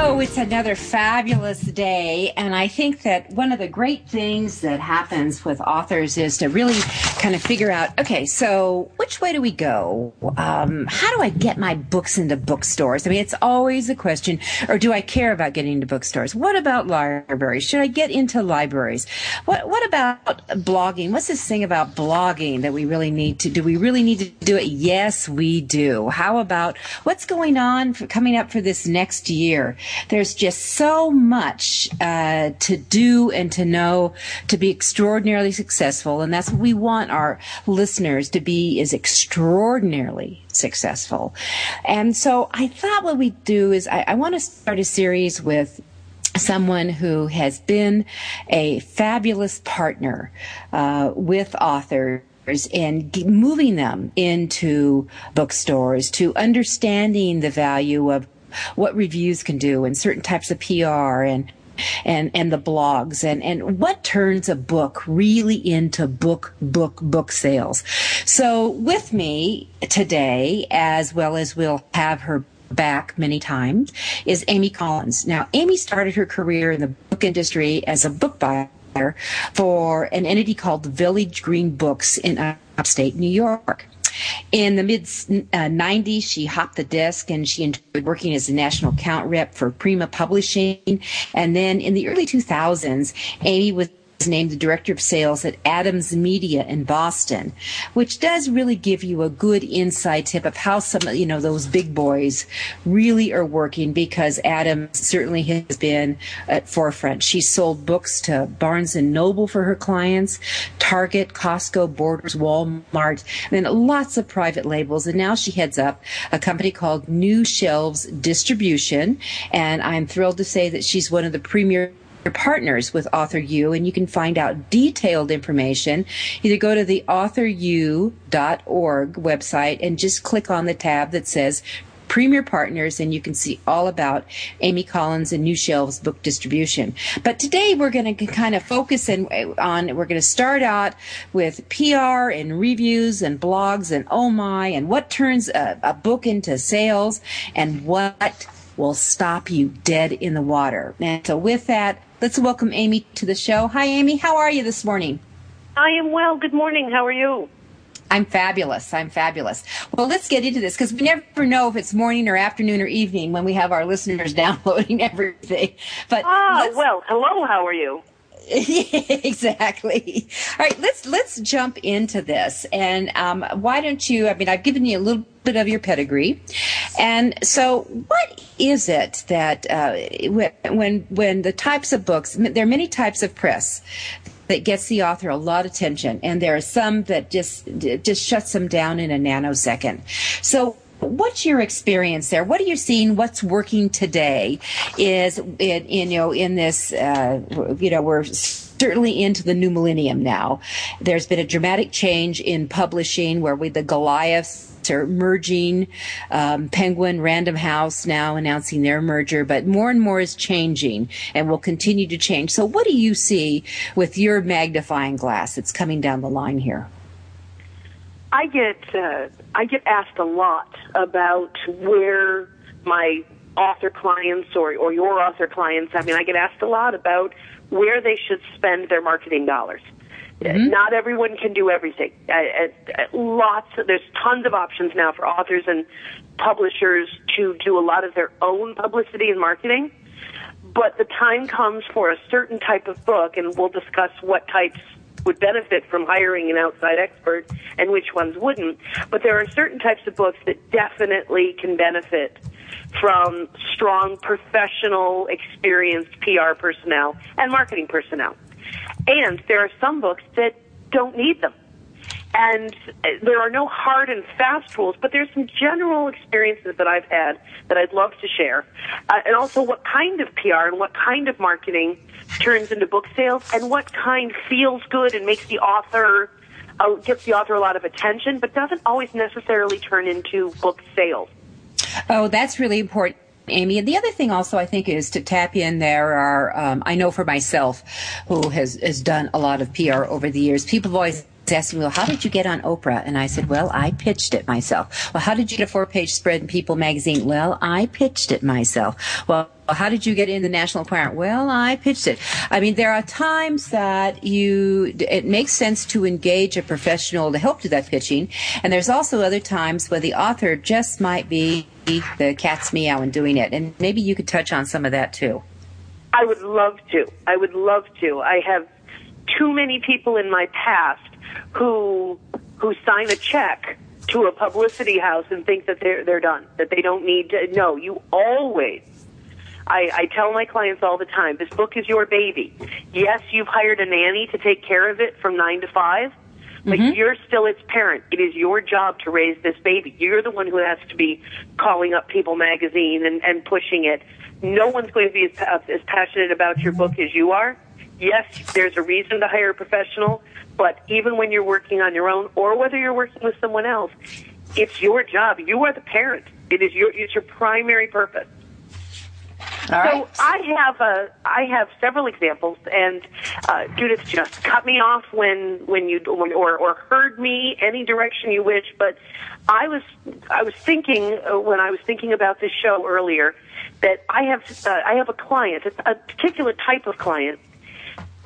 Oh, it's another fabulous day. And I think that one of the great things that happens with authors is to really kind of figure out okay, so which way do we go? Um, how do I get my books into bookstores? I mean, it's always a question, or do I care about getting into bookstores? What about libraries? Should I get into libraries? What, what about blogging? What's this thing about blogging that we really need to do? We really need to do it? Yes, we do. How about what's going on for, coming up for this next year? There's just so much uh, to do and to know to be extraordinarily successful, and that's what we want our listeners to be is extraordinarily successful. And so I thought what we'd do is I, I want to start a series with someone who has been a fabulous partner uh, with authors and moving them into bookstores to understanding the value of what reviews can do and certain types of PR and and and the blogs and and what turns a book really into book book book sales. So with me today as well as we'll have her back many times is Amy Collins. Now Amy started her career in the book industry as a book buyer for an entity called Village Green Books in upstate New York. In the mid uh, 90s, she hopped the desk and she enjoyed working as a national account rep for Prima Publishing. And then in the early 2000s, Amy was named the director of sales at Adams Media in Boston, which does really give you a good inside tip of how some, you know, those big boys really are working because Adams certainly has been at forefront. She sold books to Barnes and Noble for her clients, Target, Costco, Borders, Walmart, and lots of private labels. And now she heads up a company called New Shelves Distribution. And I'm thrilled to say that she's one of the premier partners with Author U, and you can find out detailed information. Either go to the authoru.org website and just click on the tab that says Premier Partners, and you can see all about Amy Collins and New Shelves book distribution. But today we're going to kind of focus in, eh, on, we're going to start out with PR and reviews and blogs and oh my, and what turns a, a book into sales and what will stop you dead in the water. And so with that, let's welcome Amy to the show. Hi, Amy. How are you this morning? I am well. Good morning. How are you? I'm fabulous. I'm fabulous. Well, let's get into this because we never know if it's morning or afternoon or evening when we have our listeners downloading everything. But ah, well, hello. How are you? exactly. All right, let's let's jump into this. And um, why don't you? I mean, I've given you a little bit of your pedigree, and so what is it that uh, when when the types of books? There are many types of press that gets the author a lot of attention, and there are some that just just shuts them down in a nanosecond. So what's your experience there? What are you seeing? What's working today? Is you know in this uh, you know we're certainly into the new millennium now. There's been a dramatic change in publishing where we the Goliaths are merging. Um, Penguin, Random House now announcing their merger, but more and more is changing and will continue to change. So, what do you see with your magnifying glass that's coming down the line here? I get uh, I get asked a lot about where my author clients or or your author clients. I mean, I get asked a lot about where they should spend their marketing dollars. Mm-hmm. Not everyone can do everything. Uh, uh, lots. There's tons of options now for authors and publishers to do a lot of their own publicity and marketing. But the time comes for a certain type of book, and we'll discuss what types would benefit from hiring an outside expert and which ones wouldn't. But there are certain types of books that definitely can benefit from strong professional experienced PR personnel and marketing personnel. And there are some books that don't need them. And there are no hard and fast rules, but there's some general experiences that I've had that I'd love to share. Uh, and also what kind of PR and what kind of marketing turns into book sales and what kind feels good and makes the author, uh, gets the author a lot of attention, but doesn't always necessarily turn into book sales. Oh, that's really important. Amy. And the other thing also I think is to tap in. There are, um, I know for myself, who has, has done a lot of PR over the years, people have always asked me, well, how did you get on Oprah? And I said, well, I pitched it myself. Well, how did you get a four page spread in People magazine? Well, I pitched it myself. Well, how did you get in the National Enquirer? Well, I pitched it. I mean, there are times that you, it makes sense to engage a professional to help do that pitching. And there's also other times where the author just might be the cat's meow in doing it. And maybe you could touch on some of that too. I would love to. I would love to. I have too many people in my past who who sign a check to a publicity house and think that they're they're done, that they don't need to. No, you always. I, I tell my clients all the time, this book is your baby. Yes, you've hired a nanny to take care of it from nine to five, but mm-hmm. you're still its parent. It is your job to raise this baby. You're the one who has to be calling up People Magazine and, and pushing it. No one's going to be as, as passionate about your book as you are. Yes, there's a reason to hire a professional, but even when you're working on your own or whether you're working with someone else, it's your job. You are the parent. It is your, it's your primary purpose. All right. So I have a, I have several examples, and uh, Judith just cut me off when when you or or heard me any direction you wish. But I was I was thinking uh, when I was thinking about this show earlier that I have uh, I have a client, a particular type of client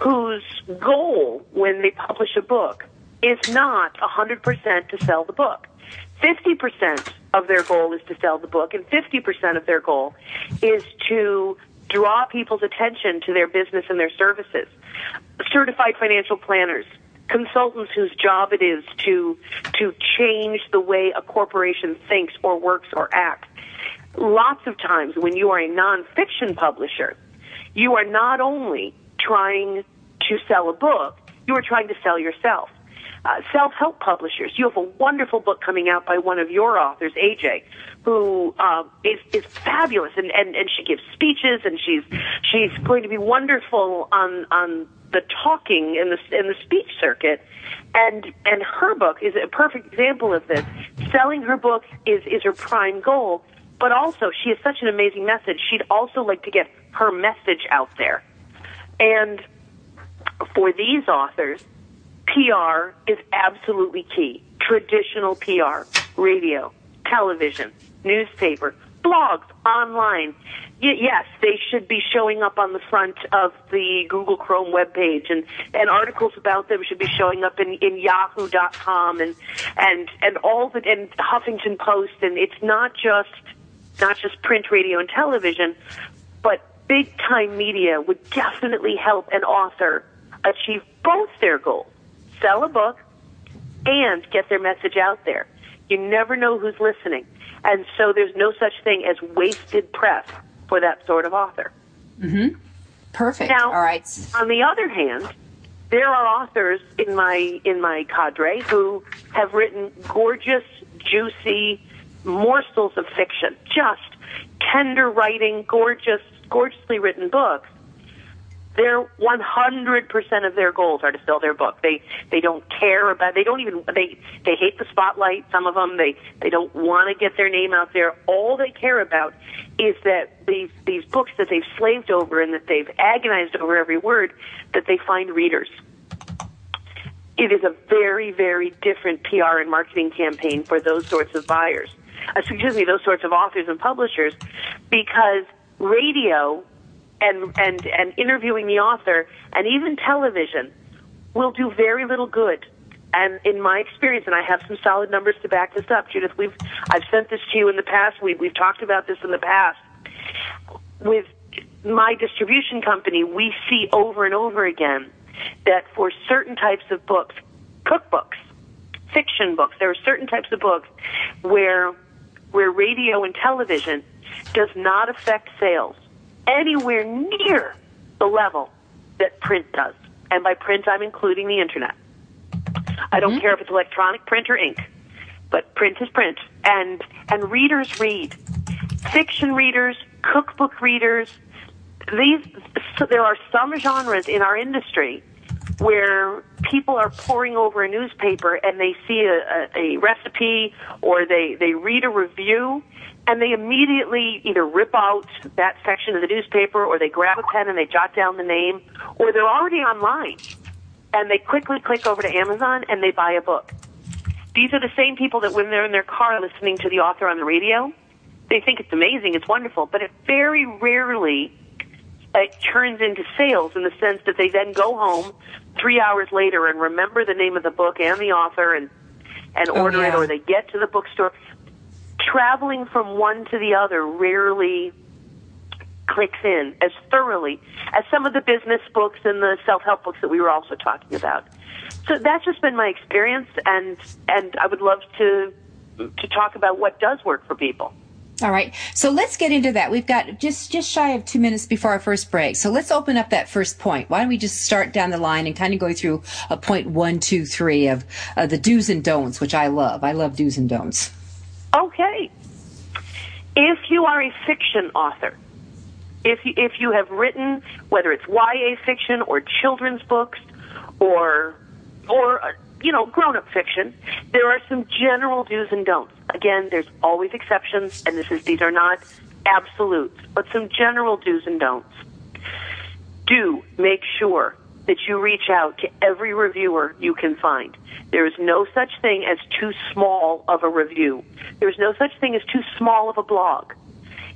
whose goal when they publish a book is not 100% to sell the book. 50% of their goal is to sell the book, and 50% of their goal is to draw people's attention to their business and their services. Certified financial planners, consultants whose job it is to to change the way a corporation thinks or works or acts. Lots of times when you are a nonfiction publisher, you are not only trying to sell a book, you are trying to sell yourself. Uh, self-help publishers. You have a wonderful book coming out by one of your authors, AJ, who uh, is is fabulous, and, and and she gives speeches, and she's she's going to be wonderful on on the talking in the in the speech circuit, and and her book is a perfect example of this. Selling her book is is her prime goal, but also she has such an amazing message. She'd also like to get her message out there, and for these authors, PR is absolutely key. Traditional PR, radio, television, newspaper, blogs, online. Y- yes, they should be showing up on the front of the Google Chrome webpage, and, and articles about them should be showing up in, in Yahoo.com and and and all the and Huffington Post. And it's not just not just print, radio, and television, but big time media would definitely help an author achieve both their goals sell a book and get their message out there. You never know who's listening. And so there's no such thing as wasted press for that sort of author. Mm-hmm. Perfect. Now, All right. on the other hand, there are authors in my in my cadre who have written gorgeous, juicy morsels of fiction, just tender writing, gorgeous, gorgeously written books their 100% of their goals are to sell their book. They they don't care about they don't even they they hate the spotlight some of them they they don't want to get their name out there. All they care about is that these these books that they've slaved over and that they've agonized over every word that they find readers. It is a very very different PR and marketing campaign for those sorts of buyers. Excuse me, those sorts of authors and publishers because radio and, and, and interviewing the author and even television will do very little good. And in my experience, and I have some solid numbers to back this up, Judith, we've, I've sent this to you in the past. We, we've talked about this in the past. With my distribution company, we see over and over again that for certain types of books, cookbooks, fiction books, there are certain types of books where where radio and television does not affect sales anywhere near the level that print does. And by print, I'm including the internet. I don't mm-hmm. care if it's electronic print or ink, but print is print. And and readers read. Fiction readers, cookbook readers. These so there are some genres in our industry where people are poring over a newspaper and they see a, a, a recipe or they, they read a review and they immediately either rip out that section of the newspaper or they grab a pen and they jot down the name or they're already online and they quickly click over to Amazon and they buy a book. These are the same people that when they're in their car listening to the author on the radio, they think it's amazing, it's wonderful, but it very rarely it turns into sales in the sense that they then go home three hours later and remember the name of the book and the author and and oh, order yeah. it, or they get to the bookstore. Traveling from one to the other rarely clicks in as thoroughly as some of the business books and the self-help books that we were also talking about. So that's just been my experience, and and I would love to to talk about what does work for people. All right. So let's get into that. We've got just just shy of two minutes before our first break. So let's open up that first point. Why don't we just start down the line and kind of go through a point one, two, three of uh, the do's and don'ts, which I love. I love do's and don'ts. Okay. If you are a fiction author, if you, if you have written whether it's YA fiction or children's books or or uh, you know, grown up fiction, there are some general do's and don'ts. Again, there's always exceptions, and this is these are not absolutes, but some general do's and don'ts. Do make sure that you reach out to every reviewer you can find. There is no such thing as too small of a review. There is no such thing as too small of a blog.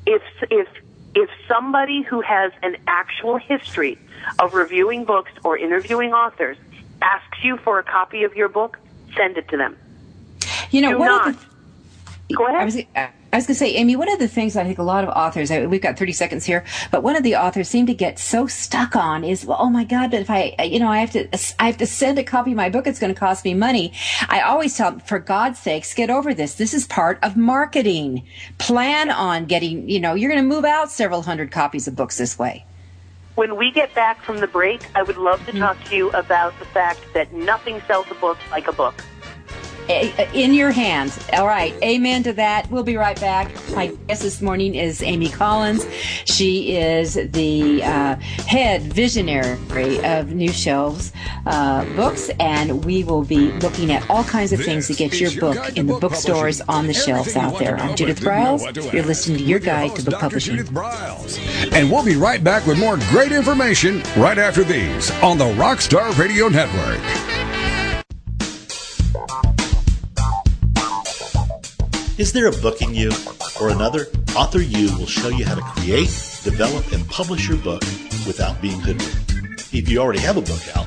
If if if somebody who has an actual history of reviewing books or interviewing authors asks you for a copy of your book, send it to them. You know, Do not. the, Go ahead. I was, uh, I was going to say, Amy, one of the things I think a lot of authors, we've got 30 seconds here, but one of the authors seem to get so stuck on is, well, oh my God, but if I, uh, you know, I have to, I have to send a copy of my book, it's going to cost me money. I always tell them, for God's sakes, get over this. This is part of marketing. Plan on getting, you know, you're going to move out several hundred copies of books this way. When we get back from the break, I would love to mm. talk to you about the fact that nothing sells a book like a book. In your hands. All right. Amen to that. We'll be right back. My guest this morning is Amy Collins. She is the uh, head visionary of New Shelves uh, Books, and we will be looking at all kinds of things to get your book in the bookstores on the shelves out there. I'm Judith Briles. You're listening to your guide to book publishing. And we'll be right back with more great information right after these on the Rockstar Radio Network. Is there a book in you or another? Author U will show you how to create, develop, and publish your book without being hoodwinked. If you already have a book out,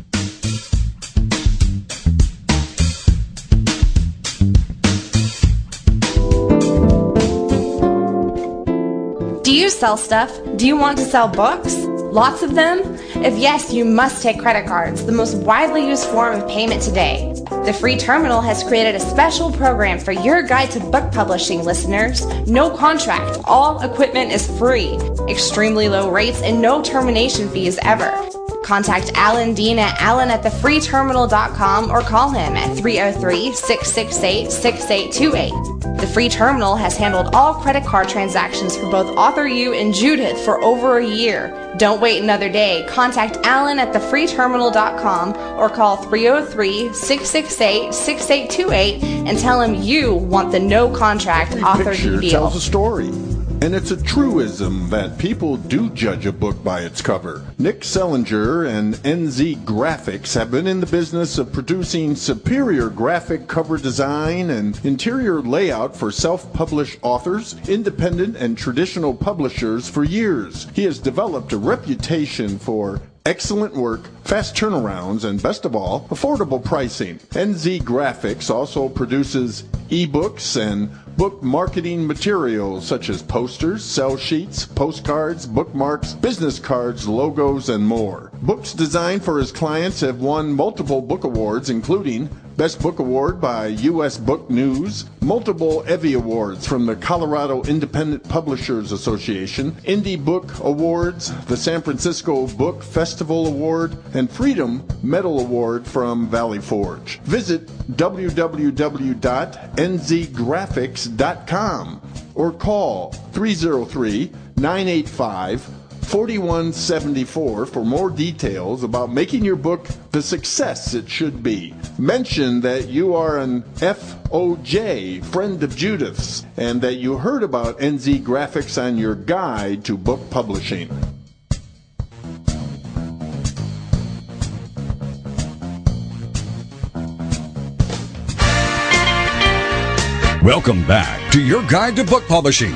You sell stuff? Do you want to sell books? Lots of them? If yes, you must take credit cards, the most widely used form of payment today. The free terminal has created a special program for your guide to book publishing listeners. No contract, all equipment is free, extremely low rates, and no termination fees ever. Contact Alan Dean at alan at thefreeterminal.com or call him at 303 668 6828. The free terminal has handled all credit card transactions for both Author U and Judith for over a year. Don't wait another day. Contact Alan at thefreeterminal.com or call 303 668 6828 and tell him you want the no contract Author U deal. tells a story. And it's a truism that people do judge a book by its cover. Nick Zelinger and NZ Graphics have been in the business of producing superior graphic cover design and interior layout for self-published authors, independent and traditional publishers for years. He has developed a reputation for excellent work, fast turnarounds, and best of all, affordable pricing. NZ Graphics also produces ebooks and book marketing materials such as posters, sell sheets, postcards, bookmarks, business cards, logos, and more. Books designed for his clients have won multiple book awards, including Best Book Award by U.S. Book News, multiple EVVY Awards from the Colorado Independent Publishers Association, Indie Book Awards, the San Francisco Book Festival Award, and Freedom Medal Award from Valley Forge. Visit www.nzgraphics.com or call 303 985 4174 for more details about making your book the success it should be. Mention that you are an FOJ, friend of Judith's, and that you heard about NZ Graphics on your guide to book publishing. Welcome back to your guide to book publishing.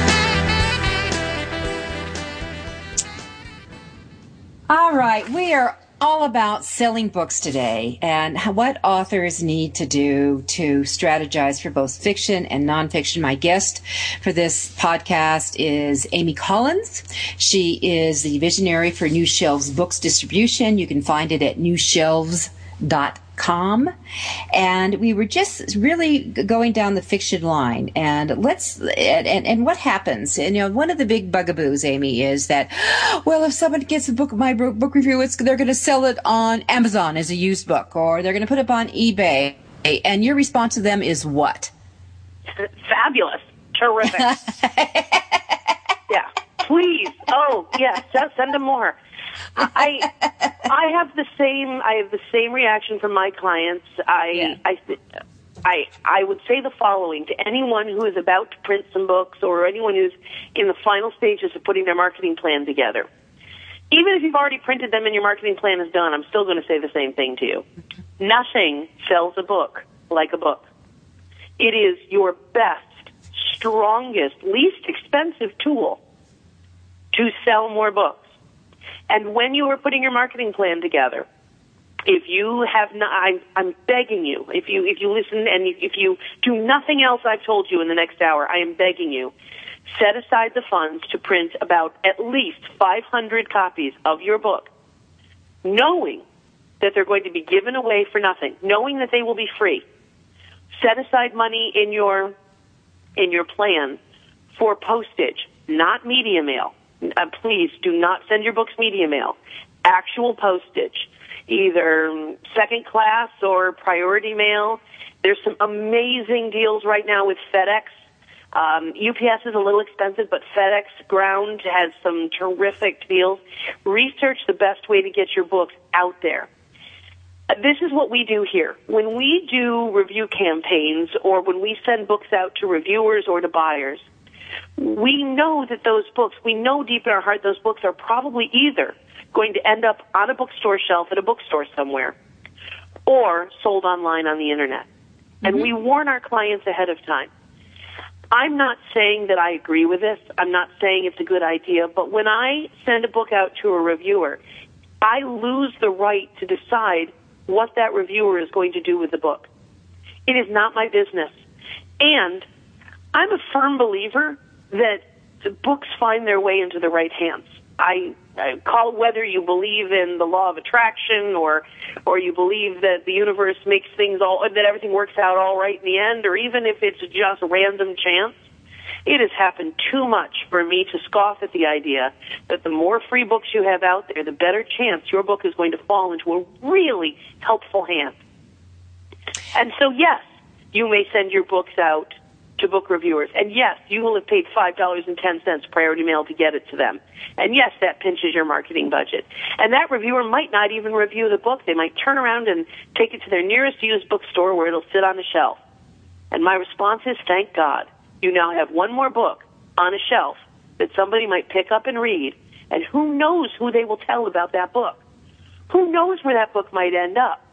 All right, we are all about selling books today and what authors need to do to strategize for both fiction and nonfiction. My guest for this podcast is Amy Collins. She is the visionary for New Shelves Books Distribution. You can find it at newshelves.com calm. And we were just really going down the fiction line. And let's, and, and, and what happens? And, you know, one of the big bugaboos, Amy, is that, well, if someone gets a book, my book review, it's, they're going to sell it on Amazon as a used book, or they're going to put it on eBay. And your response to them is what? Fabulous. Terrific. yeah. Please. Oh, yes. Send them more. I I have the same I have the same reaction from my clients. I yeah. I I I would say the following to anyone who is about to print some books or anyone who's in the final stages of putting their marketing plan together. Even if you've already printed them and your marketing plan is done, I'm still going to say the same thing to you. Nothing sells a book like a book. It is your best, strongest, least expensive tool to sell more books. And when you are putting your marketing plan together, if you have not, I'm, I'm begging you, if you, if you listen and if you do nothing else I've told you in the next hour, I am begging you, set aside the funds to print about at least 500 copies of your book, knowing that they're going to be given away for nothing, knowing that they will be free. Set aside money in your, in your plan for postage, not media mail uh, please do not send your books media mail. Actual postage, either second class or priority mail. There's some amazing deals right now with FedEx. Um, UPS is a little expensive, but FedEx Ground has some terrific deals. Research the best way to get your books out there. Uh, this is what we do here. When we do review campaigns or when we send books out to reviewers or to buyers, we know that those books, we know deep in our heart those books are probably either going to end up on a bookstore shelf at a bookstore somewhere or sold online on the internet. Mm-hmm. And we warn our clients ahead of time. I'm not saying that I agree with this. I'm not saying it's a good idea, but when I send a book out to a reviewer, I lose the right to decide what that reviewer is going to do with the book. It is not my business. And I'm a firm believer that books find their way into the right hands. I, I call whether you believe in the law of attraction or or you believe that the universe makes things all that everything works out all right in the end, or even if it's just random chance. It has happened too much for me to scoff at the idea that the more free books you have out there, the better chance your book is going to fall into a really helpful hand. And so, yes, you may send your books out to book reviewers. And yes, you will have paid $5.10 priority mail to get it to them. And yes, that pinches your marketing budget. And that reviewer might not even review the book. They might turn around and take it to their nearest used bookstore where it'll sit on the shelf. And my response is, thank God. You now have one more book on a shelf that somebody might pick up and read. And who knows who they will tell about that book? Who knows where that book might end up?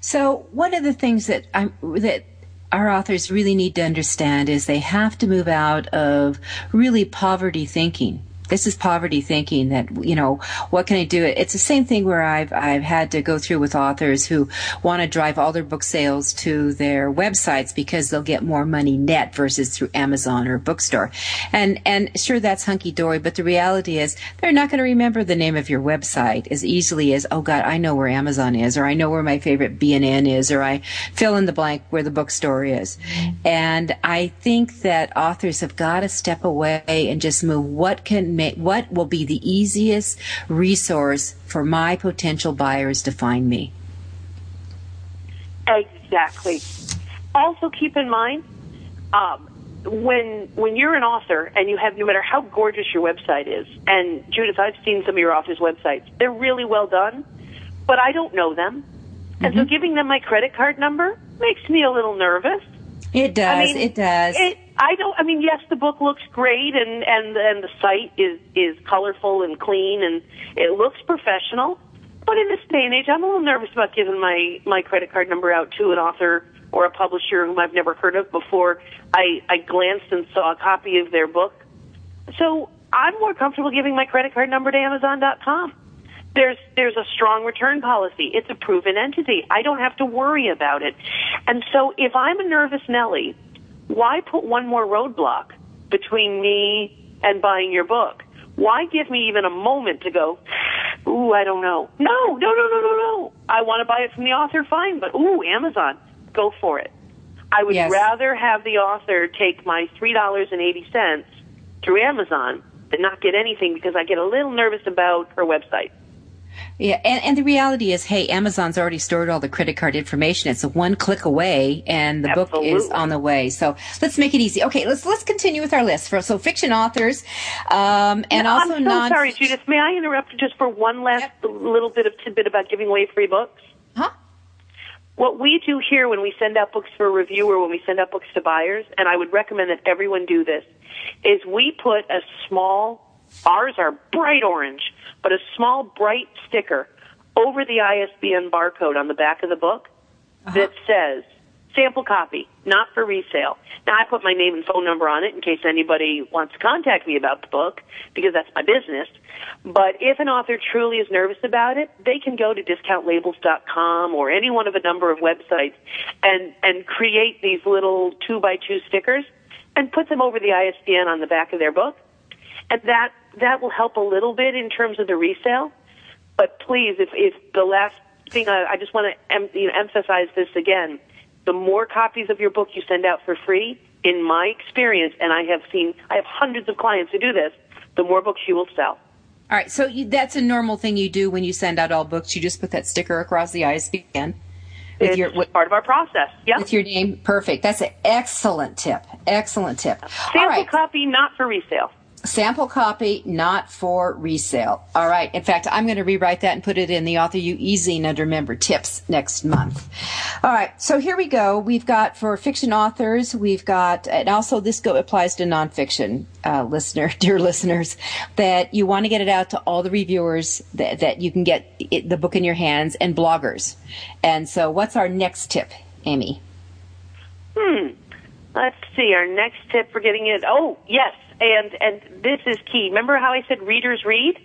So one of the things that I'm that our authors really need to understand is they have to move out of really poverty thinking this is poverty thinking that, you know, what can I do? It's the same thing where I've, I've had to go through with authors who want to drive all their book sales to their websites because they'll get more money net versus through Amazon or bookstore. And, and sure, that's hunky dory, but the reality is they're not going to remember the name of your website as easily as, oh God, I know where Amazon is, or I know where my favorite B&N is, or I fill in the blank where the bookstore is. Mm-hmm. And I think that authors have got to step away and just move what can what will be the easiest resource for my potential buyers to find me? Exactly. Also, keep in mind um, when when you're an author and you have no matter how gorgeous your website is, and Judith, I've seen some of your authors' websites. They're really well done, but I don't know them, mm-hmm. and so mm-hmm. giving them my credit card number makes me a little nervous. It does. I mean, it does. It, I don't. I mean, yes, the book looks great, and and and the site is is colorful and clean, and it looks professional. But in this day and age, I'm a little nervous about giving my my credit card number out to an author or a publisher whom I've never heard of before. I I glanced and saw a copy of their book, so I'm more comfortable giving my credit card number to Amazon.com. There's there's a strong return policy. It's a proven entity. I don't have to worry about it. And so if I'm a nervous Nellie why put one more roadblock between me and buying your book? Why give me even a moment to go, ooh, I don't know. No, no, no, no, no, no. I want to buy it from the author, fine, but ooh, Amazon, go for it. I would yes. rather have the author take my $3.80 through Amazon than not get anything because I get a little nervous about her website. Yeah, and, and the reality is, hey, Amazon's already stored all the credit card information. It's a one click away, and the Absolutely. book is on the way. So let's make it easy. Okay, let's let's continue with our list. For so fiction authors, um, and no, also I'm so non- sorry, Judith. May I interrupt just for one last yep. little bit of tidbit about giving away free books? Huh? What we do here when we send out books for review or when we send out books to buyers, and I would recommend that everyone do this, is we put a small. Ours are bright orange but a small bright sticker over the ISBN barcode on the back of the book uh-huh. that says sample copy, not for resale. Now I put my name and phone number on it in case anybody wants to contact me about the book because that's my business. But if an author truly is nervous about it, they can go to discountlabels.com or any one of a number of websites and and create these little two by two stickers and put them over the ISBN on the back of their book. And that that will help a little bit in terms of the resale. But please, if, if the last thing I, I just want to em, you know, emphasize this again, the more copies of your book you send out for free, in my experience, and I have seen, I have hundreds of clients who do this, the more books you will sell. All right, so you, that's a normal thing you do when you send out all books. You just put that sticker across the ISBN. With it's your, with, part of our process. Yeah. With your name, perfect. That's an excellent tip. Excellent tip. Sample copy, not for resale sample copy not for resale. All right. In fact i'm going to rewrite that and put it in the Author U easy under member tips next month. All right. So here we go. We've got for fiction authors we've got and also this go applies to nonfiction uh, listener dear listeners that you want to get it out to all the reviewers that, that you can get it, the book in your hands and bloggers. And so what's our next tip amy? Hmm. Let's see. Our next tip for getting it oh yes and and this is key. Remember how I said readers read?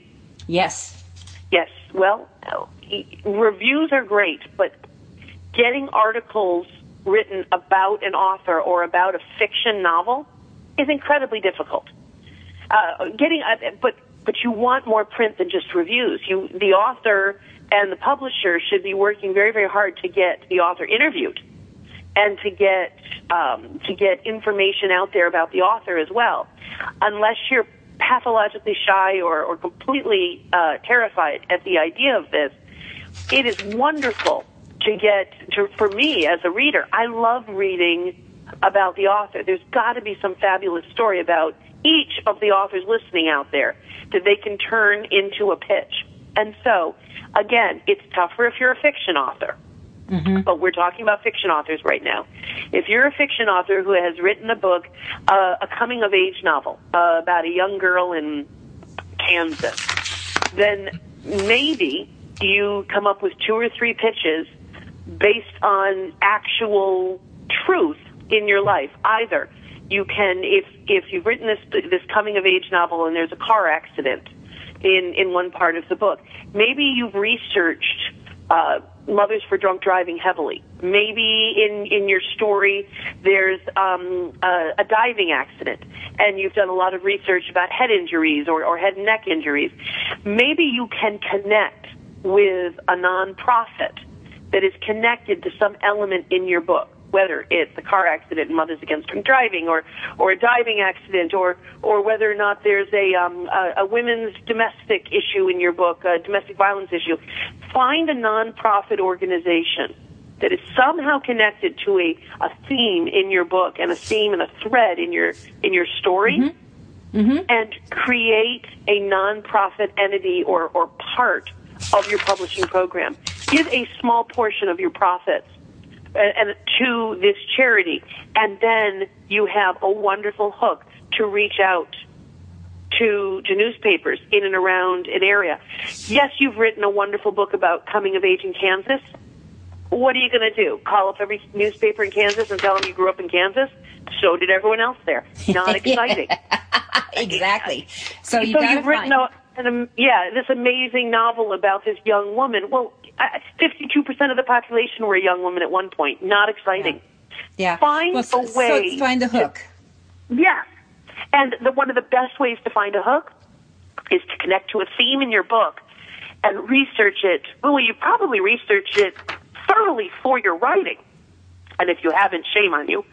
Yes. Yes. Well, reviews are great, but getting articles written about an author or about a fiction novel is incredibly difficult. uh, getting, uh, but but you want more print than just reviews. You, the author and the publisher should be working very very hard to get the author interviewed and to get um, to get information out there about the author as well. Unless you're pathologically shy or, or completely uh, terrified at the idea of this, it is wonderful to get to for me as a reader. I love reading about the author. There's got to be some fabulous story about each of the authors listening out there that they can turn into a pitch. And so, again, it's tougher if you're a fiction author. Mm-hmm. But we're talking about fiction authors right now. If you're a fiction author who has written a book, uh, a coming of age novel uh, about a young girl in Kansas, then maybe you come up with two or three pitches based on actual truth in your life. Either you can, if if you've written this this coming of age novel and there's a car accident in in one part of the book, maybe you've researched. Uh, mothers for drunk driving heavily. Maybe in in your story there's um, a, a diving accident, and you've done a lot of research about head injuries or, or head and neck injuries. Maybe you can connect with a nonprofit that is connected to some element in your book whether it's a car accident, Mothers Against Drunk Driving, or or a diving accident, or or whether or not there's a um, a, a women's domestic issue in your book, a domestic violence issue. Find a nonprofit organization that is somehow connected to a, a theme in your book and a theme and a thread in your in your story. Mm-hmm. Mm-hmm. And create a nonprofit entity or, or part of your publishing program. Give a small portion of your profits and, and to this charity, and then you have a wonderful hook to reach out to to newspapers in and around an area. Yes, you've written a wonderful book about coming of age in Kansas. What are you going to do? Call up every newspaper in Kansas and tell them you grew up in Kansas? So did everyone else there. Not exciting. exactly. So, you so you've written a, an, yeah this amazing novel about this young woman. Well, 52% of the population were a young woman at one point. Not exciting. Yeah. yeah. Find well, so, a way. So find a hook. To, yeah. And the, one of the best ways to find a hook is to connect to a theme in your book and research it. Well, you probably research it thoroughly for your writing. And if you haven't, shame on you.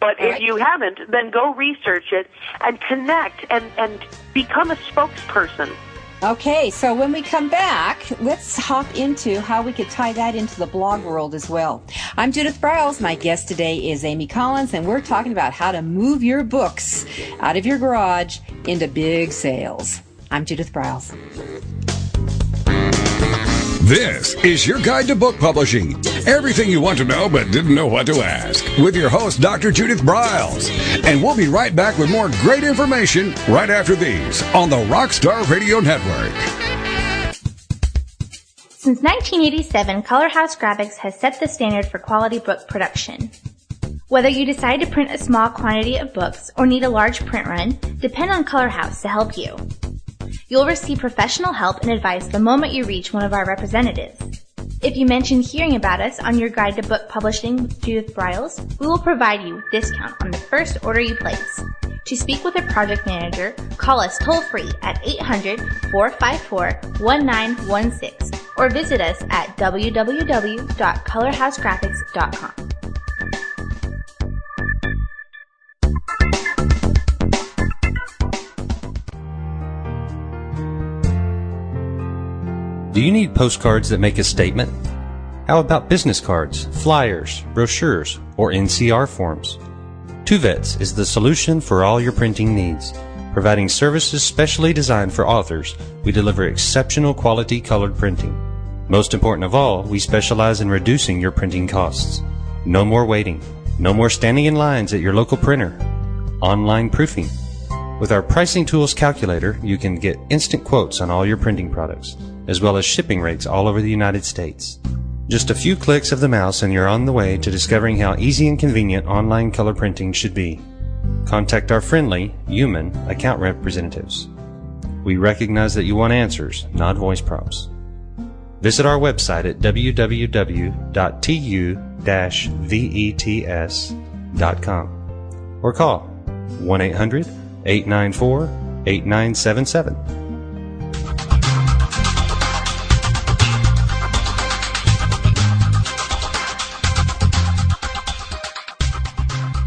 But if you haven't, then go research it and connect and, and become a spokesperson Okay, so when we come back, let's hop into how we could tie that into the blog world as well. I'm Judith Briles. My guest today is Amy Collins, and we're talking about how to move your books out of your garage into big sales. I'm Judith Briles. This is your guide to book publishing. Everything you want to know but didn't know what to ask. With your host, Dr. Judith Briles. And we'll be right back with more great information right after these on the Rockstar Radio Network. Since 1987, Color House Graphics has set the standard for quality book production. Whether you decide to print a small quantity of books or need a large print run, depend on Color House to help you. You'll receive professional help and advice the moment you reach one of our representatives. If you mention hearing about us on your guide to book publishing with Judith Briles, we will provide you with discount on the first order you place. To speak with a project manager, call us toll free at 800-454-1916 or visit us at www.colorhousegraphics.com. Do you need postcards that make a statement? How about business cards, flyers, brochures, or NCR forms? Tuvets is the solution for all your printing needs. Providing services specially designed for authors, we deliver exceptional quality colored printing. Most important of all, we specialize in reducing your printing costs. No more waiting. No more standing in lines at your local printer. Online proofing. With our pricing tools calculator, you can get instant quotes on all your printing products as well as shipping rates all over the United States. Just a few clicks of the mouse and you're on the way to discovering how easy and convenient online color printing should be. Contact our friendly, human account representatives. We recognize that you want answers, not voice prompts. Visit our website at www.tu-vets.com or call 1 800 894 8977.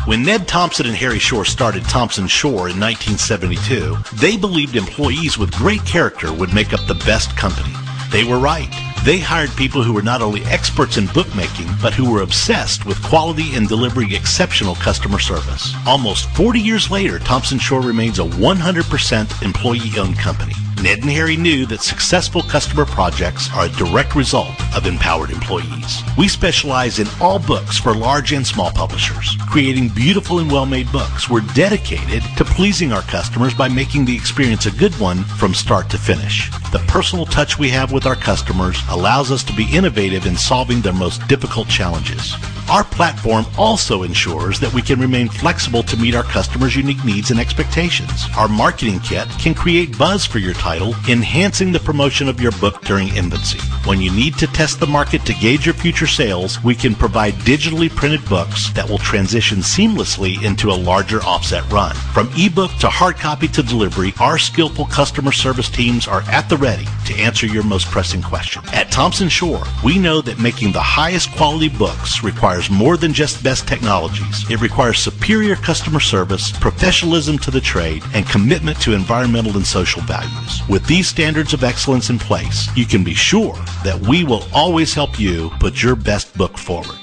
When Ned Thomson and Harry Shore started Thomson-Shore in 1972, they believed employees with great character would make up the best company. They were right. They hired people who were not only experts in bookmaking, but who were obsessed with quality and delivering exceptional customer service. Almost 40 years later, Thomson-Shore remains a 100% employee-owned company. Ned and Harry knew that successful customer projects are a direct result of empowered employees. We specialize in all books for large and small publishers. Creating beautiful and well-made books, we're dedicated to pleasing our customers by making the experience a good one from start to finish. The personal touch we have with our customers allows us to be innovative in solving their most difficult challenges. Our platform also ensures that we can remain flexible to meet our customers' unique needs and expectations. Our marketing kit can create buzz for your title, enhancing the promotion of your book during infancy. When you need to test the market to gauge your future sales, we can provide digitally printed books that will transition seamlessly into a larger offset run. From ebook to hard copy to delivery, our skillful customer service teams are at the ready to answer your most pressing question. At Thomson-Shore, we know that making the highest quality books requires more than just best technologies. It requires superior customer service, professionalism to the trade, and commitment to environmental and social values. With these standards of excellence in place, you can be sure that we will always help you put your best book forward.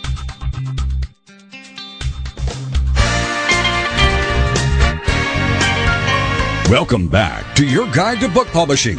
Welcome back to your guide to book publishing.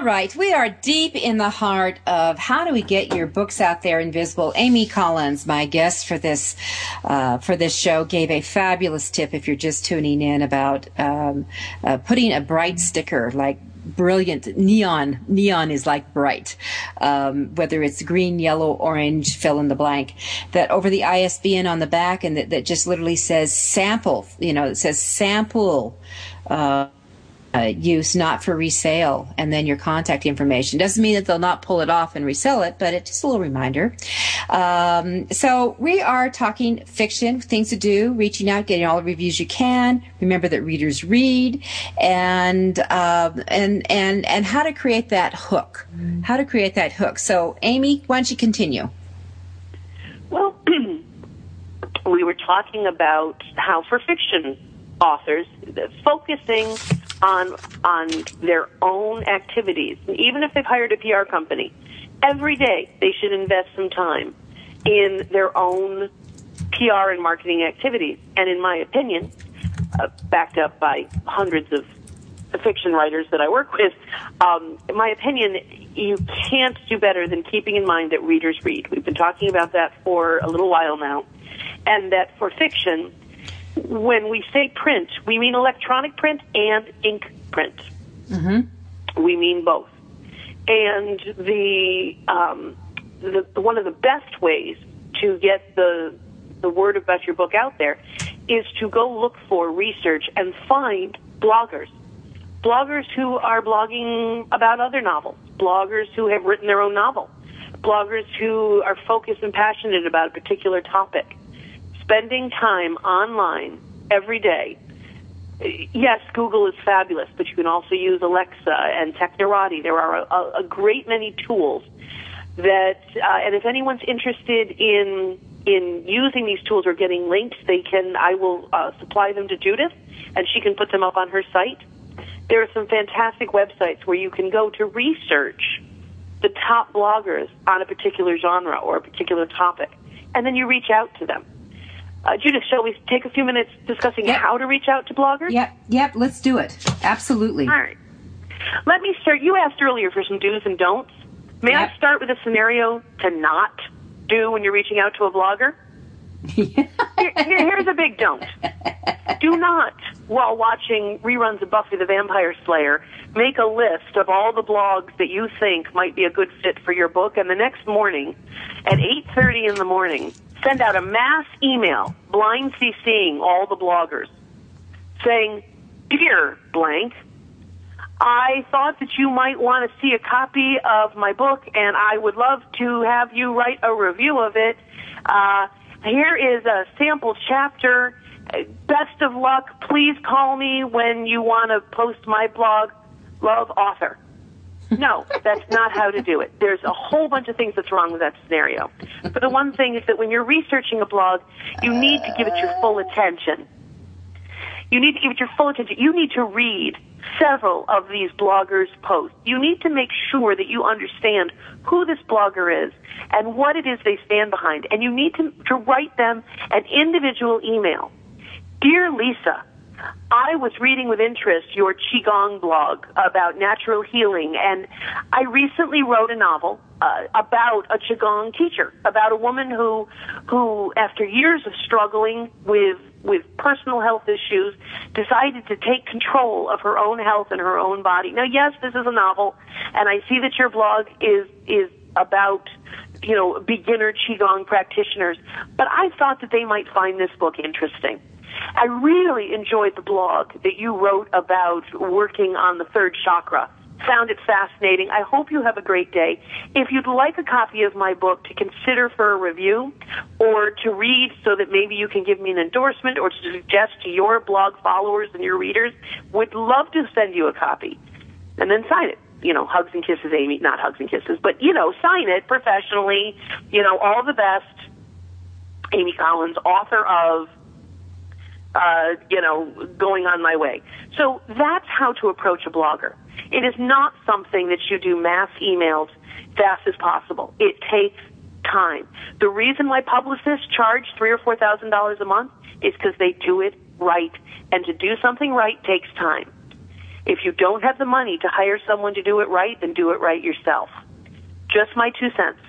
All right, we are deep in the heart of how do we get your books out there invisible. Amy Collins, my guest for this uh, for this show, gave a fabulous tip. If you're just tuning in about um, uh, putting a bright sticker like brilliant neon neon is like bright um, whether it's green yellow orange fill in the blank that over the isbn on the back and that, that just literally says sample you know it says sample uh, uh, use, not for resale, and then your contact information. Doesn't mean that they'll not pull it off and resell it, but it's just a little reminder. Um, so we are talking fiction, things to do, reaching out, getting all the reviews you can. Remember that readers read, and uh, and and and how to create that hook. How to create that hook. So, Amy, why don't you continue? Well, we were talking about how for fiction authors, focusing on on their own activities. Even if they've hired a PR company, every day they should invest some time in their own PR and marketing activities. And in my opinion, uh, backed up by hundreds of fiction writers that I work with, um, in my opinion, you can't do better than keeping in mind that readers read. We've been talking about that for a little while now, and that for fiction, when we say print, we mean electronic print and ink print. Mm-hmm. We mean both. And the, um, the one of the best ways to get the the word about your book out there is to go look for research and find bloggers. Bloggers who are blogging about other novels, bloggers who have written their own novel, bloggers who are focused and passionate about a particular topic spending time online every day. Yes, Google is fabulous, but you can also use Alexa and Technorati. There are a, a great many tools that, uh, and if anyone's interested in in using these tools or getting links, they can. I will uh, supply them to Judith, and she can put them up on her site. There are some fantastic websites where you can go to research the top bloggers on a particular genre or a particular topic, and then you reach out to them. Uh, Judith, shall we take a few minutes discussing Yep. how to reach out to bloggers? Yep, yep. Let's do it. Absolutely. All right. Let me start. You asked earlier for some do's and don'ts. May Yep. I start with a scenario to not do when you're reaching out to a blogger? Here- here- here's a big don't. Do not, while watching reruns of Buffy the Vampire Slayer, make a list of all the blogs that you think might be a good fit for your book, and the next morning, at 8.30 in the morning, send out a mass email, blind CCing all the bloggers, saying, Dear blank, I thought that you might want to see a copy of my book, and I would love to have you write a review of it. Uh, here is a sample chapter. Best of luck. Please call me when you want to post my blog. Love, author. No, that's not how to do it. There's a whole bunch of things that's wrong with that scenario. But the one thing is that when you're researching a blog, you need to give it your full attention. You need to give it your full attention. You need to read several of these bloggers' posts. You need to make sure that you understand who this blogger is and what it is they stand behind. And you need to, to write them an individual email. Dear Lisa, I was reading with interest your Qigong blog about natural healing, and I recently wrote a novel uh, about a Qigong teacher, about a woman who, who, after years of struggling with with personal health issues, decided to take control of her own health and her own body. Now, yes, this is a novel, and I see that your blog is is about you know beginner qigong practitioners, but I thought that they might find this book interesting. I really enjoyed the blog that you wrote about working on the third chakra. Found it fascinating. I hope you have a great day. If you'd like a copy of my book to consider for a review or to read so that maybe you can give me an endorsement or to suggest to your blog followers and your readers, would love to send you a copy. And then sign it you know, hugs and kisses, Amy, not hugs and kisses, but, you know, sign it professionally, you know, all the best. Amy Collins, author of uh, you know, going on my way. So that's how to approach a blogger. It is not something that you do mass emails fast as possible. It takes time. The reason why publicists charge three or four thousand dollars a month is because they do it right, and to do something right takes time. If you don't have the money to hire someone to do it right, then do it right yourself. Just my two cents.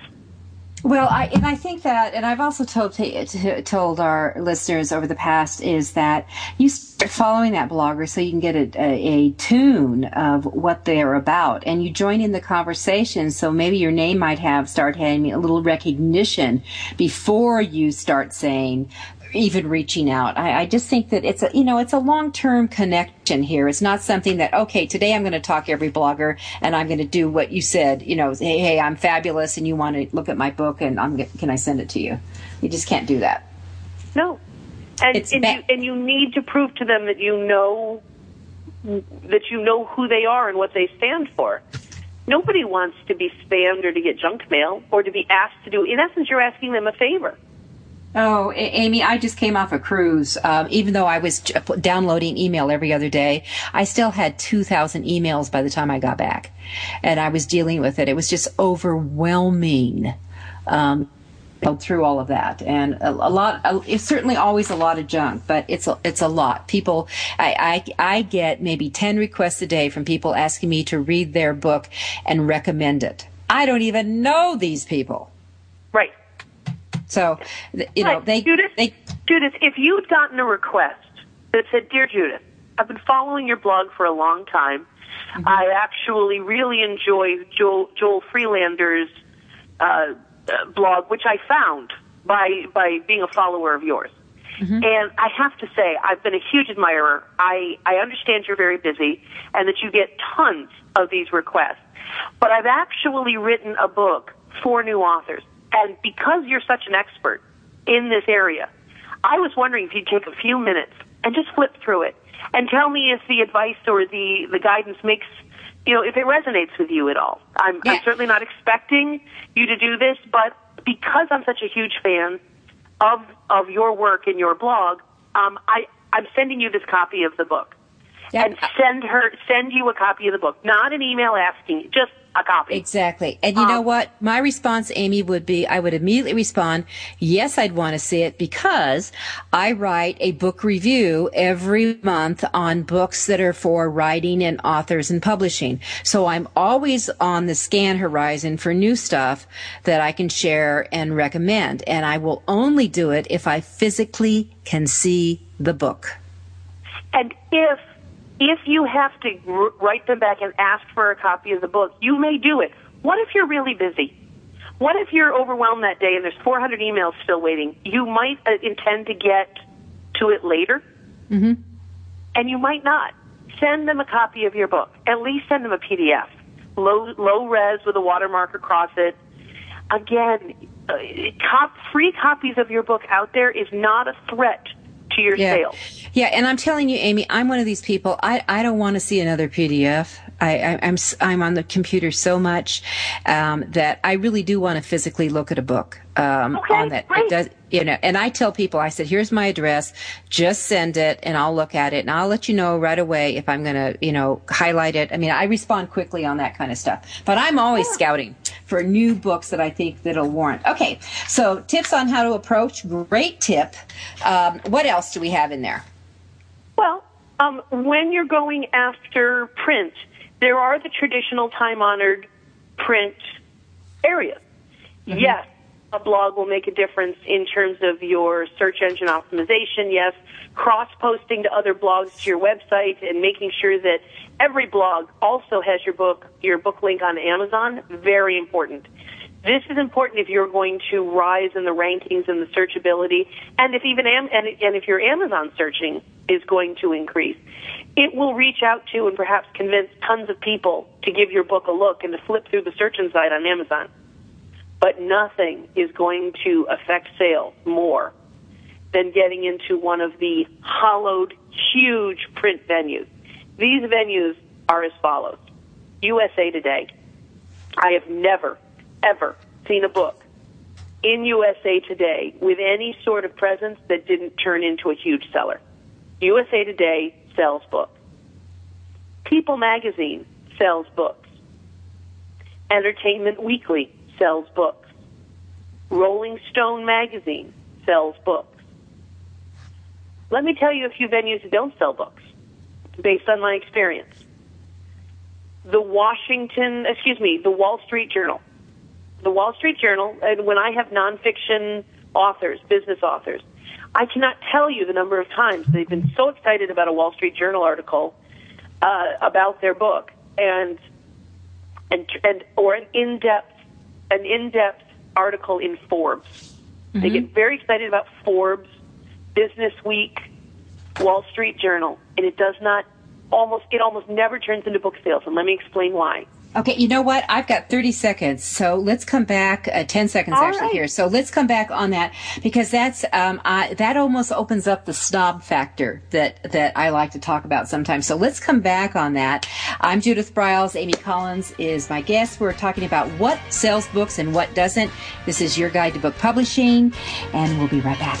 Well, I and I think that, and I've also told told our listeners over the past is that you start following that blogger so you can get a, a, a tune of what they're about, and you join in the conversation. So maybe your name might have start having a little recognition before you start saying even reaching out. I, I, just think that it's a you know it's a long term connection here. It's not something that okay today I'm going to talk every blogger and I'm going to do what you said. You know, hey hey I'm fabulous and you want to look at my book and I'm can I send it to you? You just can't do that. No, and and, ba- you, and you need to prove to them that you know that you know who they are and what they stand for. Nobody wants to be spammed or to get junk mail or to be asked to do. In essence, you're asking them a favor. Oh, a- Amy, I just came off a cruise. Um, even though I was downloading email every other day, I still had 2,000 emails by the time I got back. And I was dealing with it. It was just overwhelming. Um, through all of that and a, a lot it's certainly always a lot of junk but it's a, it's a lot people I, I i get maybe 10 requests a day from people asking me to read their book and recommend it i don't even know these people so, you know, they, Judith, they, Judith, if you'd gotten a request that said, "Dear Judith, I've been following your blog for a long time. Mm-hmm. I actually really enjoy Joel, Joel Friedlander's uh, uh, blog, which I found by by being a follower of yours." Mm-hmm. And I have to say, I've been a huge admirer. I, I understand you're very busy and that you get tons of these requests. But I've actually written a book for new authors. And because you're such an expert in this area, I was wondering if you'd take a few minutes and just flip through it and tell me if the advice or the, the guidance makes, you know, if it resonates with you at all. I'm, yeah. I'm certainly not expecting you to do this, but because I'm such a huge fan of, of your work and your blog, um, I, I'm sending you this copy of the book. Yep. And send her, send you a copy of the book, not an email asking, just a copy. Exactly. And you um, know what? My response, Amy, would be I would immediately respond, yes, I'd want to see it because I write a book review every month on books that are for writing and authors and publishing. So I'm always on the scan horizon for new stuff that I can share and recommend. And I will only do it if I physically can see the book. And if if you have to write them back and ask for a copy of the book, you may do it. What if you're really busy? What if you're overwhelmed that day and there's 400 emails still waiting? You might uh, intend to get to it later, Mm-hmm. and you might not. Send them a copy of your book. At least send them a PDF, low low res with a watermark across it. Again, uh, cop, free copies of your book out there is not a threat to your Yeah. sales. Yeah, and I'm telling you, Amy, I'm one of these people. I, I don't want to see another PDF. I, I, I'm I'm on the computer so much um, that I really do want to physically look at a book. Um, Okay, on that, great. it does, you know. And I tell people, I said, "Here's my address. Just send it, and I'll look at it, and I'll let you know right away if I'm going to, you know, highlight it. I mean, I respond quickly on that kind of stuff. But I'm always scouting for new books that I think that'll warrant. Okay, so tips on how to approach. Great tip. Um, what else do we have in there? Well, um, when you're going after print, there are the traditional time honored print areas. Mm-hmm. Yes, a blog will make a difference in terms of your search engine optimization. Yes, cross posting to other blogs to your website and making sure that every blog also has your book, your book link on Amazon. Very important. This is important if you're going to rise in the rankings and the searchability, and if even Am- and, and if your Amazon searching is going to increase, it will reach out to and perhaps convince tons of people to give your book a look and to flip through the search inside on Amazon. But nothing is going to affect sales more than getting into one of the hollowed, huge print venues. These venues are as follows: USA Today. I have never, ever seen a book in USA Today with any sort of presence that didn't turn into a huge seller. USA Today sells books. People Magazine sells books. Entertainment Weekly sells books. Rolling Stone Magazine sells books. Let me tell you a few venues that don't sell books based on my experience. The Washington, excuse me, the Wall Street Journal. The Wall Street Journal, and when I have nonfiction authors, business authors, I cannot tell you the number of times they've been so excited about a Wall Street Journal article uh, about their book, and and and or an in-depth an in-depth article in Forbes. They get very excited about Forbes, Business Week, Wall Street Journal, and it does not almost it almost never turns into book sales. And let me explain why. Okay, you know what? I've got 30 seconds, so let's come back. Uh, 10 seconds All actually right. here. So let's come back on that because that's um, I, that almost opens up the snob factor that that I like to talk about sometimes. So let's come back on that. I'm Judith Briles. Amy Collins is my guest. We're talking about what sells books and what doesn't. This is your guide to book publishing, and we'll be right back.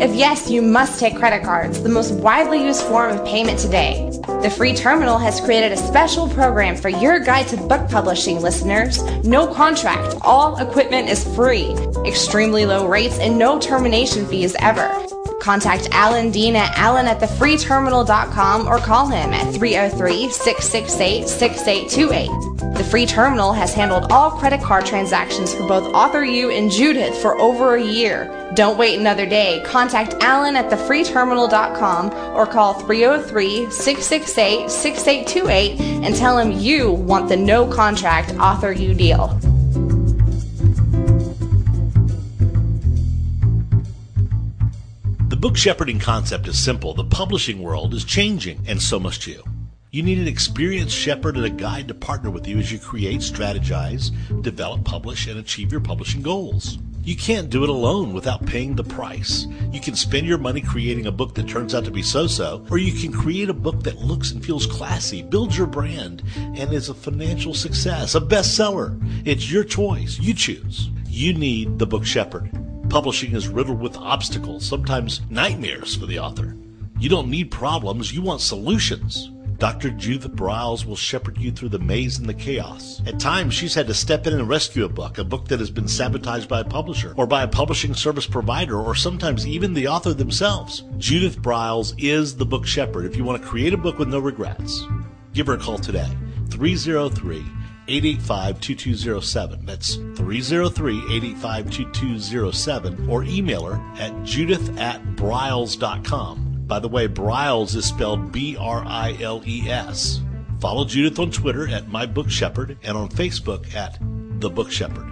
If yes, you must take credit cards, the most widely used form of payment today. The free terminal has created a special program for your guide to book publishing listeners. No contract, all equipment is free, extremely low rates, and no termination fees ever. Contact Alan Dean at alan at thefreeterminal.com or call him at 303 668 6828. The free terminal has handled all credit card transactions for both Author U and Judith for over a year. Don't wait another day. Contact Alan at thefreeterminal.com or call 303 668 6828 and tell him you want the no contract Author U deal. Book shepherding concept is simple. The publishing world is changing, and so must you. You need an experienced shepherd and a guide to partner with you as you create, strategize, develop, publish, and achieve your publishing goals. You can't do it alone without paying the price. You can spend your money creating a book that turns out to be so-so, or you can create a book that looks and feels classy, builds your brand, and is a financial success, a bestseller. It's your choice. You choose. You need the book shepherd. Publishing is riddled with obstacles, sometimes nightmares for the author. You don't need problems, you want solutions. Dr. Judith Briles will shepherd you through the maze and the chaos. At times, she's had to step in and rescue a book, a book that has been sabotaged by a publisher, or by a publishing service provider, or sometimes even the author themselves. Judith Briles is the book shepherd if you want to create a book with no regrets. Give her a call today. 303 885 2207. That's 303 885 2207. Or email her at judith at briles.com. By the way, Briles is spelled B R I L E S. Follow Judith on Twitter at My Book Shepherd and on Facebook at The Book Shepherd.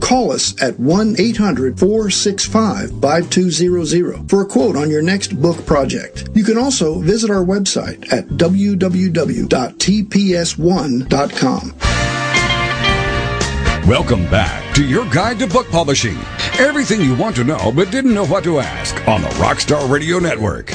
Call us at 1 800 465 5200 for a quote on your next book project. You can also visit our website at www.tps1.com. Welcome back to your guide to book publishing. Everything you want to know but didn't know what to ask on the Rockstar Radio Network.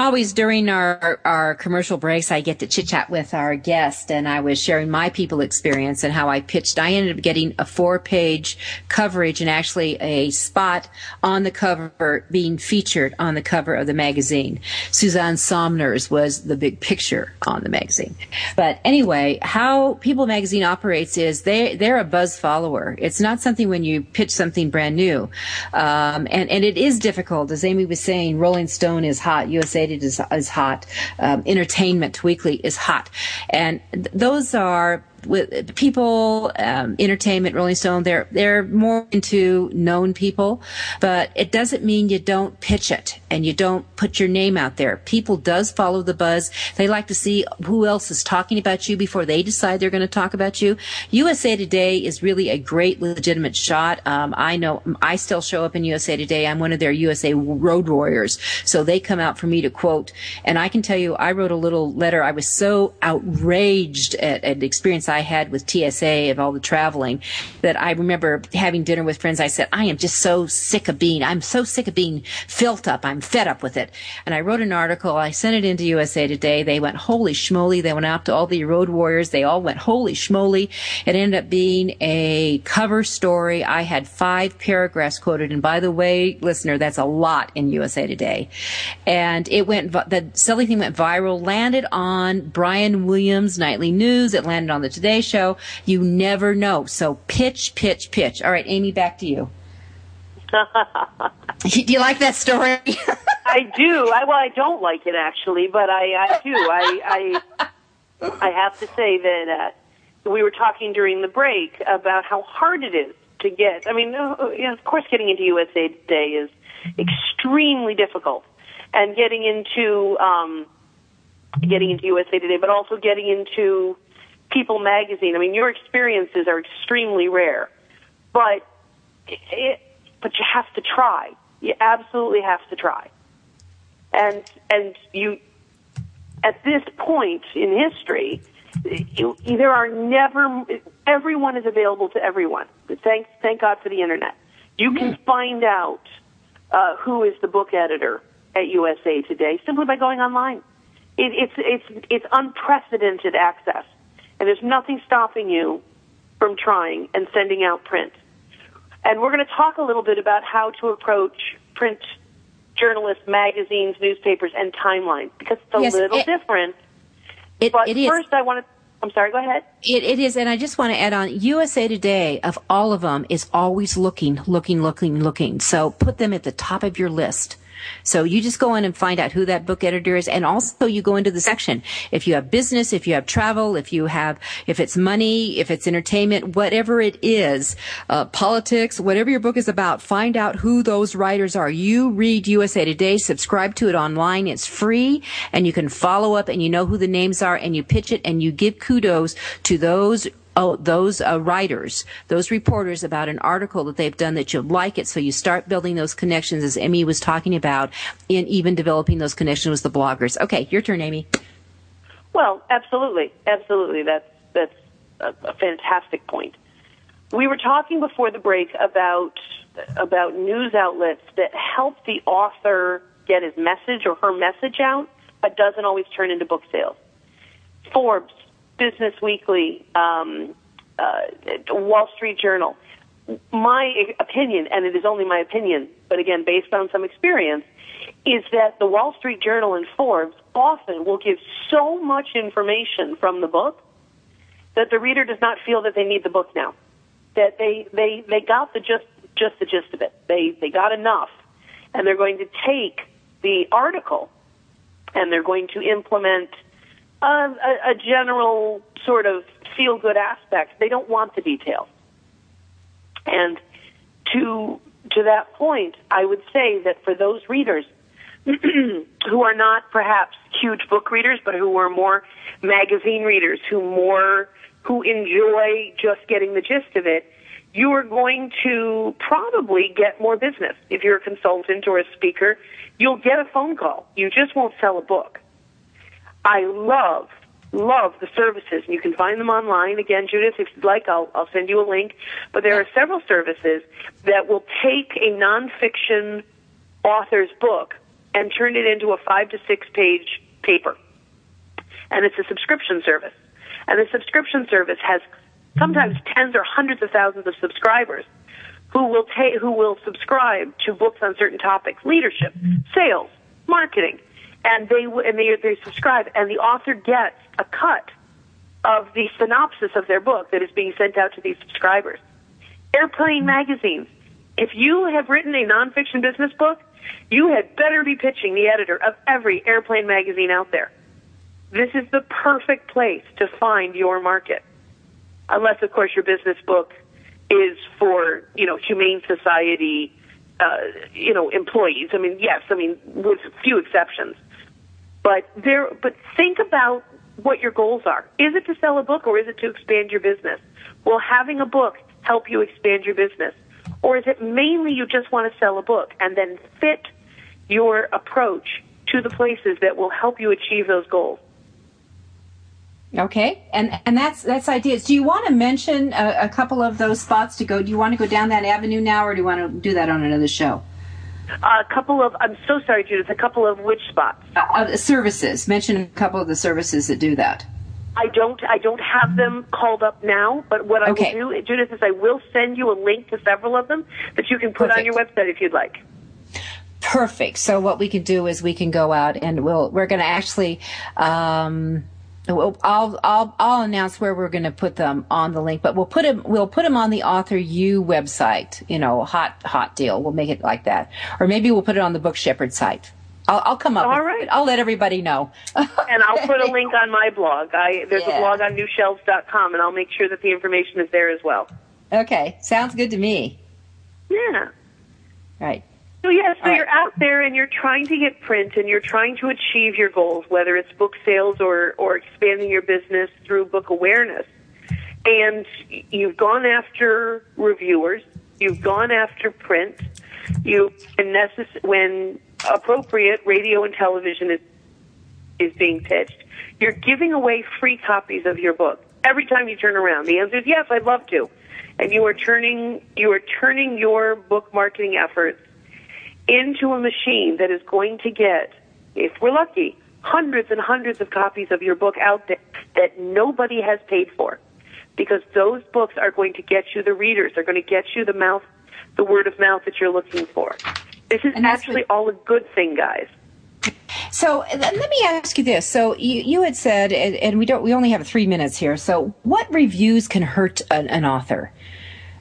Always during our, our commercial breaks, I get to chit chat with our guest and I was sharing my people experience and how I pitched. I ended up getting a four page coverage and actually a spot on the cover being featured on the cover of the magazine. Suzanne Somers was the big picture on the magazine. But anyway, how People Magazine operates is they, they're a buzz follower. It's not something when you pitch something brand new. Um, and, and it is difficult. As Amy was saying, Rolling Stone is hot. USA is, is hot. Um, Entertainment Weekly is hot. And th- those are with people, um, entertainment, Rolling Stone, they're they're more into known people, but it doesn't mean you don't pitch it and you don't put your name out there. People does follow the buzz. They like to see who else is talking about you before they decide they're going to talk about you. USA Today is really a great legitimate shot. Um, I know I still show up in USA Today. I'm one of their USA Road Warriors, so they come out for me to quote. And I can tell you, I wrote a little letter. I was so outraged at, the experience I had with TSA of all the traveling that I remember having dinner with friends. I said, I am just so sick of being, I'm so sick of being filled up. I'm fed up with it. And I wrote an article. I sent it into USA Today. They went, holy schmoly. They went out to all the road warriors. They all went, holy schmoly. It ended up being a cover story. I had five paragraphs quoted. And by the way, listener, that's a lot in USA Today. And it went, the silly thing went viral, landed on Brian Williams' nightly news. It landed on the Today Show. You never know. So pitch, pitch, pitch. All right, Amy, back to you. do you like that story? I do. I well, I don't like it actually, but I, I do. I, I, I have to say that uh, we were talking during the break about how hard it is to get. I mean, uh, yeah, of course, getting into USA Today is extremely difficult, and getting into um, getting into USA Today, but also getting into People Magazine. I mean, your experiences are extremely rare, but it, but you have to try. You absolutely have to try. And and you at this point in history, you, there are never everyone is available to everyone. Thank thank God for the internet. You can find out uh, who is the book editor at USA Today simply by going online. It, it's it's it's unprecedented access, and there's nothing stopping you from trying and sending out print. And we're going to talk a little bit about how to approach print journalists, magazines, newspapers, and timelines because it's a Yes, little it- different. It, but it is. first, I want to. I'm sorry. Go ahead. It, it is, and I just want to add on. USA Today, of all of them, is always looking, looking, looking, looking. So put them at the top of your list. So you just go in and find out who that book editor is, and also you go into the section. If you have business, if you have travel, if you have, if it's money, if it's entertainment, whatever it is, uh, politics, whatever your book is about, find out who those writers are. You read USA Today, subscribe to it online. It's free, and you can follow up, and you know who the names are, and you pitch it, and you give kudos to those oh, those uh, writers, those reporters about an article that they've done that you like it. So you start building those connections, as Amy was talking about, in even developing those connections with the bloggers. Okay, your turn, Amy. Well, absolutely, absolutely. That's that's a, a fantastic point. We were talking before the break about about news outlets that help the author get his message or her message out, but doesn't always turn into book sales. Forbes, Business Weekly, um, uh, Wall Street Journal. My opinion, and it is only my opinion, but again based on some experience, is that the Wall Street Journal and Forbes often will give so much information from the book that the reader does not feel that they need the book now. That they they they got the just just the gist of it. They they got enough, and they're going to take the article and they're going to implement a, a, a general sort of feel good aspect. They don't want the details. And to to that point, I would say that for those readers who are not perhaps huge book readers, but who are more magazine readers, who more who enjoy just getting the gist of it, you are going to probably get more business. If you're a consultant or a speaker, you'll get a phone call. You just won't sell a book. I love, love the services, and you can find them online. Again, Judith, if you'd like, I'll, I'll send you a link. But there are several services that will take a nonfiction author's book and turn it into a five to six page paper. And it's a subscription service. And the subscription service has sometimes mm-hmm. tens or hundreds of thousands of subscribers who will take, who will subscribe to books on certain topics, leadership, mm-hmm. sales, marketing, and they and they they subscribe, and the author gets a cut of the synopsis of their book that is being sent out to these subscribers. Airplane magazines. If you have written a nonfiction business book, you had better be pitching the editor of every airplane magazine out there. This is the perfect place to find your market. Unless, of course, your business book is for, you know, humane society, uh, you know, employees. I mean, yes, I mean, with few exceptions. But there, but think about what your goals are. Is it to sell a book or is it to expand your business? Will having a book help you expand your business? Or is it mainly you just want to sell a book and then fit your approach to the places that will help you achieve those goals? Okay, and and that's that's ideas. Do you want to mention a, a couple of those spots to go? Do you want to go down that avenue now, or do you want to do that on another show? A couple of, I'm so sorry, Judith, a couple of which spots? Uh, uh, services. Mention a couple of the services that do that. I don't, I don't have them called up now, but what I Okay. will do, Judith, is I will send you a link to several of them that you can put on your website if you'd like. Perfect. So what we can do is we can go out and we'll we're going to actually. Um, I'll I'll I'll announce where we're going to put them on the link, but we'll put them we'll put them on the Author U website. You know, hot hot deal. We'll make it like that, or maybe we'll put it on the Book Shepherd site. I'll, I'll come up. All with right. it. I'll let everybody know. and I'll put a link on my blog. I, there's Yeah. a blog on newshelves.com, and I'll make sure that the information is there as well. Okay, sounds good to me. Yeah. Right. So yeah, so All right. you're out there and you're trying to get print and you're trying to achieve your goals, whether it's book sales or or expanding your business through book awareness. And you've gone after reviewers, you've gone after print, you when necess- when appropriate, radio and television is is being pitched. You're giving away free copies of your book every time you turn around. The answer is yes, I'd love to. And you are turning you are turning your book marketing efforts into a machine that is going to get, if we're lucky, hundreds and hundreds of copies of your book out there that nobody has paid for. Because those books are going to get you the readers, they're going to get you the mouth the word of mouth that you're looking for. This is actually all a good thing, guys. So let me ask you this. So you, you had said, and we don't, we only have three minutes here. So what reviews can hurt an, an author?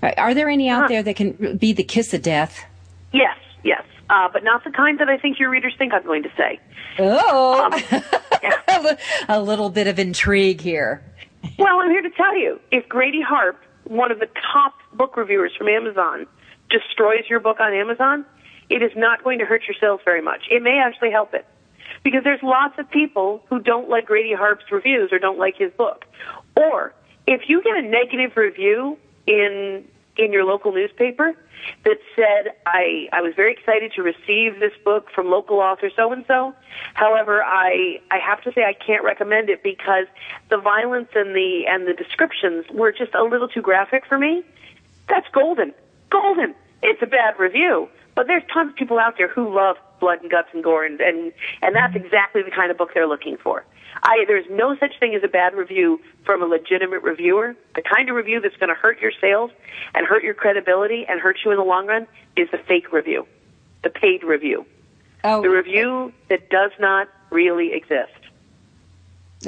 Are there any out there that can be the kiss of death? Yes, yes, uh, but not the kind that I think your readers think I'm going to say. Oh, um, yeah. a little bit of intrigue here. well, I'm here to tell you, if Grady Harp, one of the top book reviewers from Amazon, destroys your book on Amazon, it is not going to hurt your sales very much. It may actually help it. Because there's lots of people who don't like Grady Harp's reviews or don't like his book. Or if you get a negative review in in your local newspaper that said I I was very excited to receive this book from local author so and so. However, I I have to say I can't recommend it because the violence and the and the descriptions were just a little too graphic for me. That's golden. Golden. It's a bad review, but there's tons of people out there who love blood and guts and gore and and, and that's exactly the kind of book they're looking for. I, there's no such thing as a bad review from a legitimate reviewer. The kind of review that's going to hurt your sales and hurt your credibility and hurt you in the long run is the fake review, the paid review, oh. the review that does not really exist.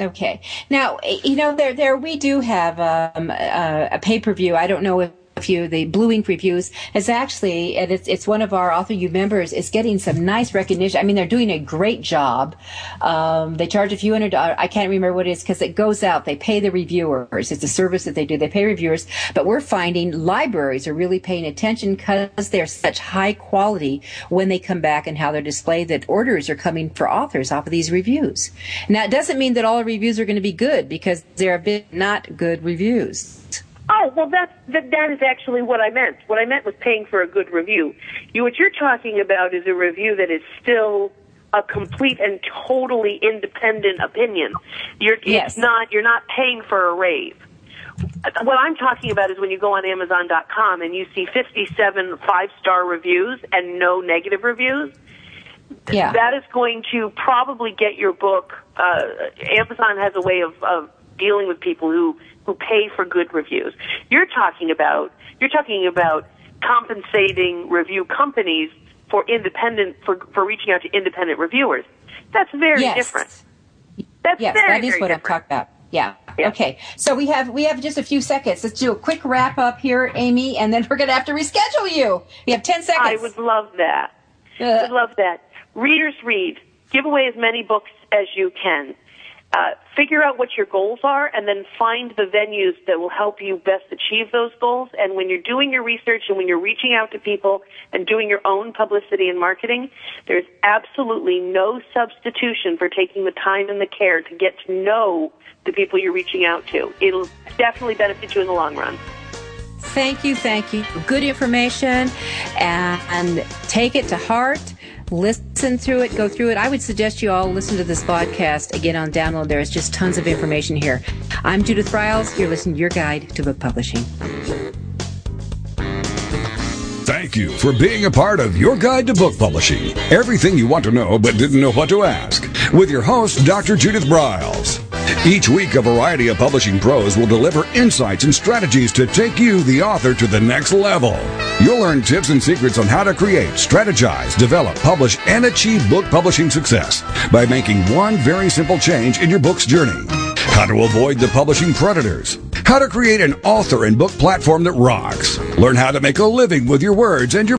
Okay. Now, you know, there, there, we do have um, a, a pay per view. I don't know if the Blue Ink reviews, is actually, and it's, it's one of our Author U members, is getting some nice recognition. I mean, they're doing a great job. Um, they charge a few hundred dollars. I can't remember what it is because it goes out. They pay the reviewers. It's a service that they do. They pay reviewers, but we're finding libraries are really paying attention because they're such high quality when they come back and how they're displayed that orders are coming for authors off of these reviews. Now, it doesn't mean that all reviews are going to be good because there have been not good reviews. Oh, well, that's, that, that is actually what I meant. What I meant was paying for a good review. You, what you're talking about is a review that is still a complete and totally independent opinion. You're, yes. it's not, you're not paying for a rave. What I'm talking about is when you go on Amazon.com and you see 57 five-star reviews and no negative reviews. Yeah. That is going to probably get your book. Uh, Amazon has a way of, of dealing with people who who pay for good reviews. You're talking about you're talking about compensating review companies for independent for for reaching out to independent reviewers. That's very yes. different. That's yes, very, that is what different. I'm talking about. Yeah. yeah. Okay. So we have we have just a few seconds. Let's do a quick wrap up here, Amy, and then we're going to have to reschedule you. We have ten seconds. I would love that. Uh, I would love that. Readers read. Give away as many books as you can. Uh, figure out what your goals are and then find the venues that will help you best achieve those goals. And when you're doing your research and when you're reaching out to people and doing your own publicity and marketing, there's absolutely no substitution for taking the time and the care to get to know the people you're reaching out to. It'll definitely benefit you in the long run. Thank you, thank you. Good information and take it to heart listen through it, go through it. I would suggest you all listen to this podcast again on download. There is just tons of information here. I'm Judith Briles. You're listening to your guide to book publishing. Thank you for being a part of Your Guide to Book Publishing. Everything you want to know but didn't know what to ask. With your host, Dr. Judith Briles. Each week, a variety of publishing pros will deliver insights and strategies to take you, the author, to the next level. You'll learn tips and secrets on how to create, strategize, develop, publish, and achieve book publishing success by making one very simple change in your book's journey. How to avoid the publishing predators. How to create an author and book platform that rocks. Learn how to make a living with your words and your